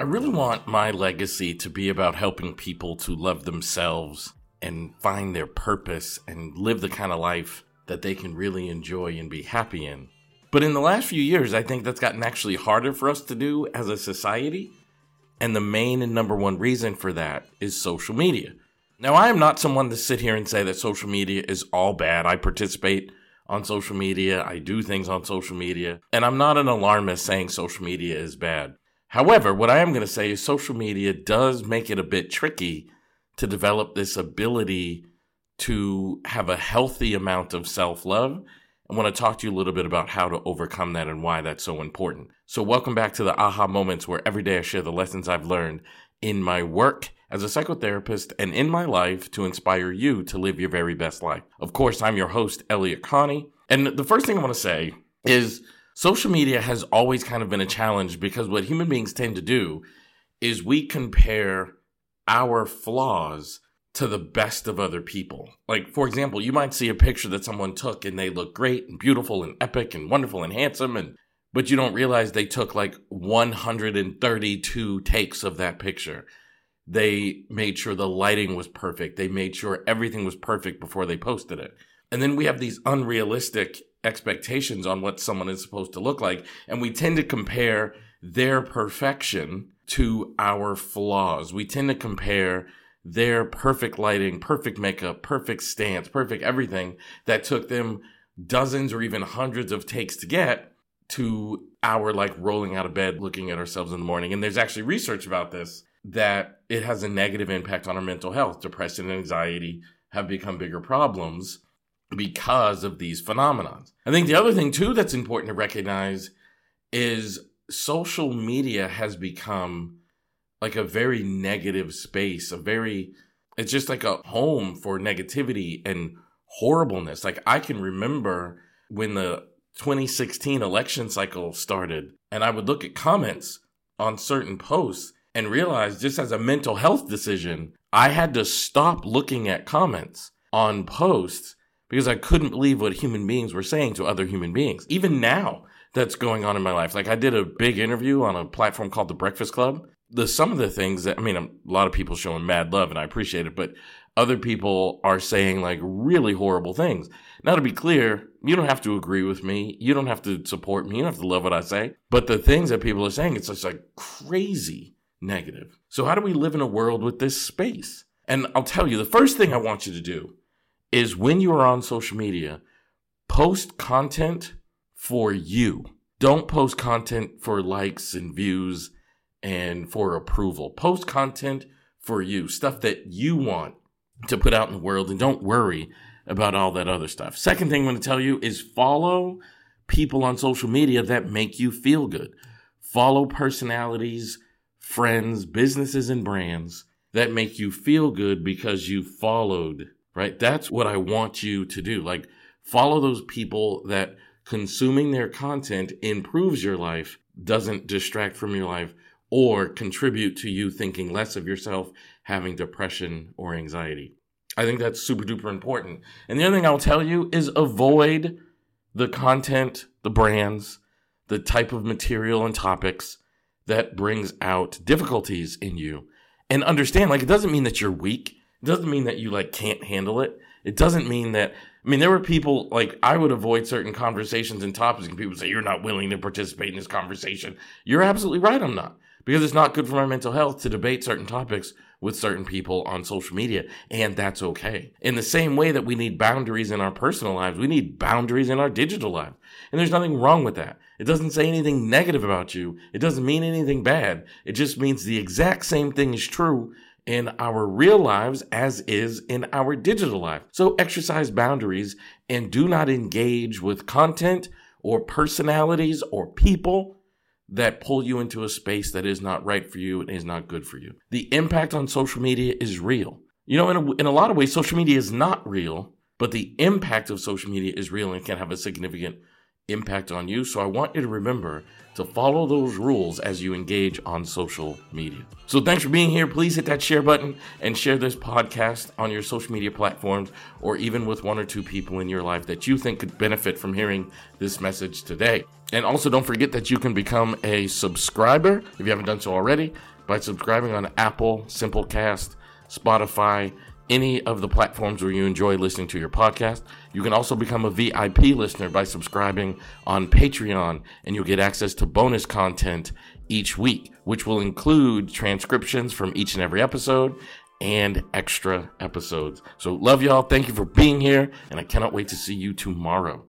I really want my legacy to be about helping people to love themselves and find their purpose and live the kind of life that they can really enjoy and be happy in. But in the last few years, I think that's gotten actually harder for us to do as a society. And the main and number one reason for that is social media. Now, I am not someone to sit here and say that social media is all bad. I participate on social media, I do things on social media, and I'm not an alarmist saying social media is bad. However, what I am going to say is social media does make it a bit tricky to develop this ability to have a healthy amount of self love. I want to talk to you a little bit about how to overcome that and why that's so important. So, welcome back to the aha moments where every day I share the lessons I've learned in my work as a psychotherapist and in my life to inspire you to live your very best life. Of course, I'm your host, Elliott Connie. And the first thing I want to say is social media has always kind of been a challenge because what human beings tend to do is we compare our flaws to the best of other people. Like, for example, you might see a picture that someone took and they look great and beautiful and epic and wonderful and handsome and but you don't realize they took like 132 takes of that picture. They made sure the lighting was perfect. They made sure everything was perfect before they posted it. And then we have these unrealistic expectations on what someone is supposed to look like. And we tend to compare their perfection to our flaws. We tend to compare their perfect lighting, perfect makeup, perfect stance, perfect everything that took them dozens or even hundreds of takes to get to our like rolling out of bed looking at ourselves in the morning. And there's actually research about this that it has a negative impact on our mental health. Depression and anxiety have become bigger problems because of these phenomenons. I think the other thing too that's important to recognize is social media has become like a very negative space, a very it's just like a home for negativity and horribleness. Like I can remember when the 2016 election cycle started and I would look at comments on certain posts and realize just as a mental health decision, I had to stop looking at comments on posts because I couldn't believe what human beings were saying to other human beings. Even now, that's going on in my life. Like I did a big interview on a platform called The Breakfast Club. The some of the things that I mean, a lot of people showing mad love, and I appreciate it, but other people are saying like really horrible things. Now, to be clear, you don't have to agree with me. You don't have to support me. You don't have to love what I say. But the things that people are saying, it's just like crazy negative. So, how do we live in a world with this space? And I'll tell you, the first thing I want you to do is when you are on social media, post content for you. Don't post content for likes and views and for approval. Post content for you, stuff that you want to put out in the world, and don't worry about all that other stuff. Second thing I'm going to tell you is follow people on social media that make you feel good. Follow personalities, friends, businesses, and brands that make you feel good because you followed right? That's what I want you to do. Like, follow those people that consuming their content improves your life, doesn't distract from your life, or contribute to you thinking less of yourself, having depression or anxiety. I think that's super duper important. And the other thing I'll tell you is avoid the content, the brands, the type of material and topics that brings out difficulties in you. And understand, like, it doesn't mean that you're weak. It doesn't mean that you like can't handle it. It doesn't mean that. I mean, there were people like I would avoid certain conversations and topics, and people say you're not willing to participate in this conversation. You're absolutely right. I'm not because it's not good for my mental health to debate certain topics with certain people on social media, and that's okay. In the same way that we need boundaries in our personal lives, we need boundaries in our digital life. And there's nothing wrong with that. It doesn't say anything negative about you. It doesn't mean anything bad. It just means the exact same thing is true in our real lives as is in our digital life. So exercise boundaries and do not engage with content or personalities or people that pull you into a space that is not right for you and is not good for you. The impact on social media is real. You know, in a, in a lot of ways, social media is not real, but the impact of social media is real and can have a significant impact on you. So I want you to remember to follow those rules as you engage on social media. So thanks for being here. Please hit that share button and share this podcast on your social media platforms or even with one or two people in your life that you think could benefit from hearing this message today. And also don't forget that you can become a subscriber if you haven't done so already by subscribing on Apple, Simplecast, Spotify, any of the platforms where you enjoy listening to your podcast. You can also become a VIP listener by subscribing on Patreon, and you'll get access to bonus content each week, which will include transcriptions from each and every episode and extra episodes. So, love y'all. Thank you for being here, and I cannot wait to see you tomorrow.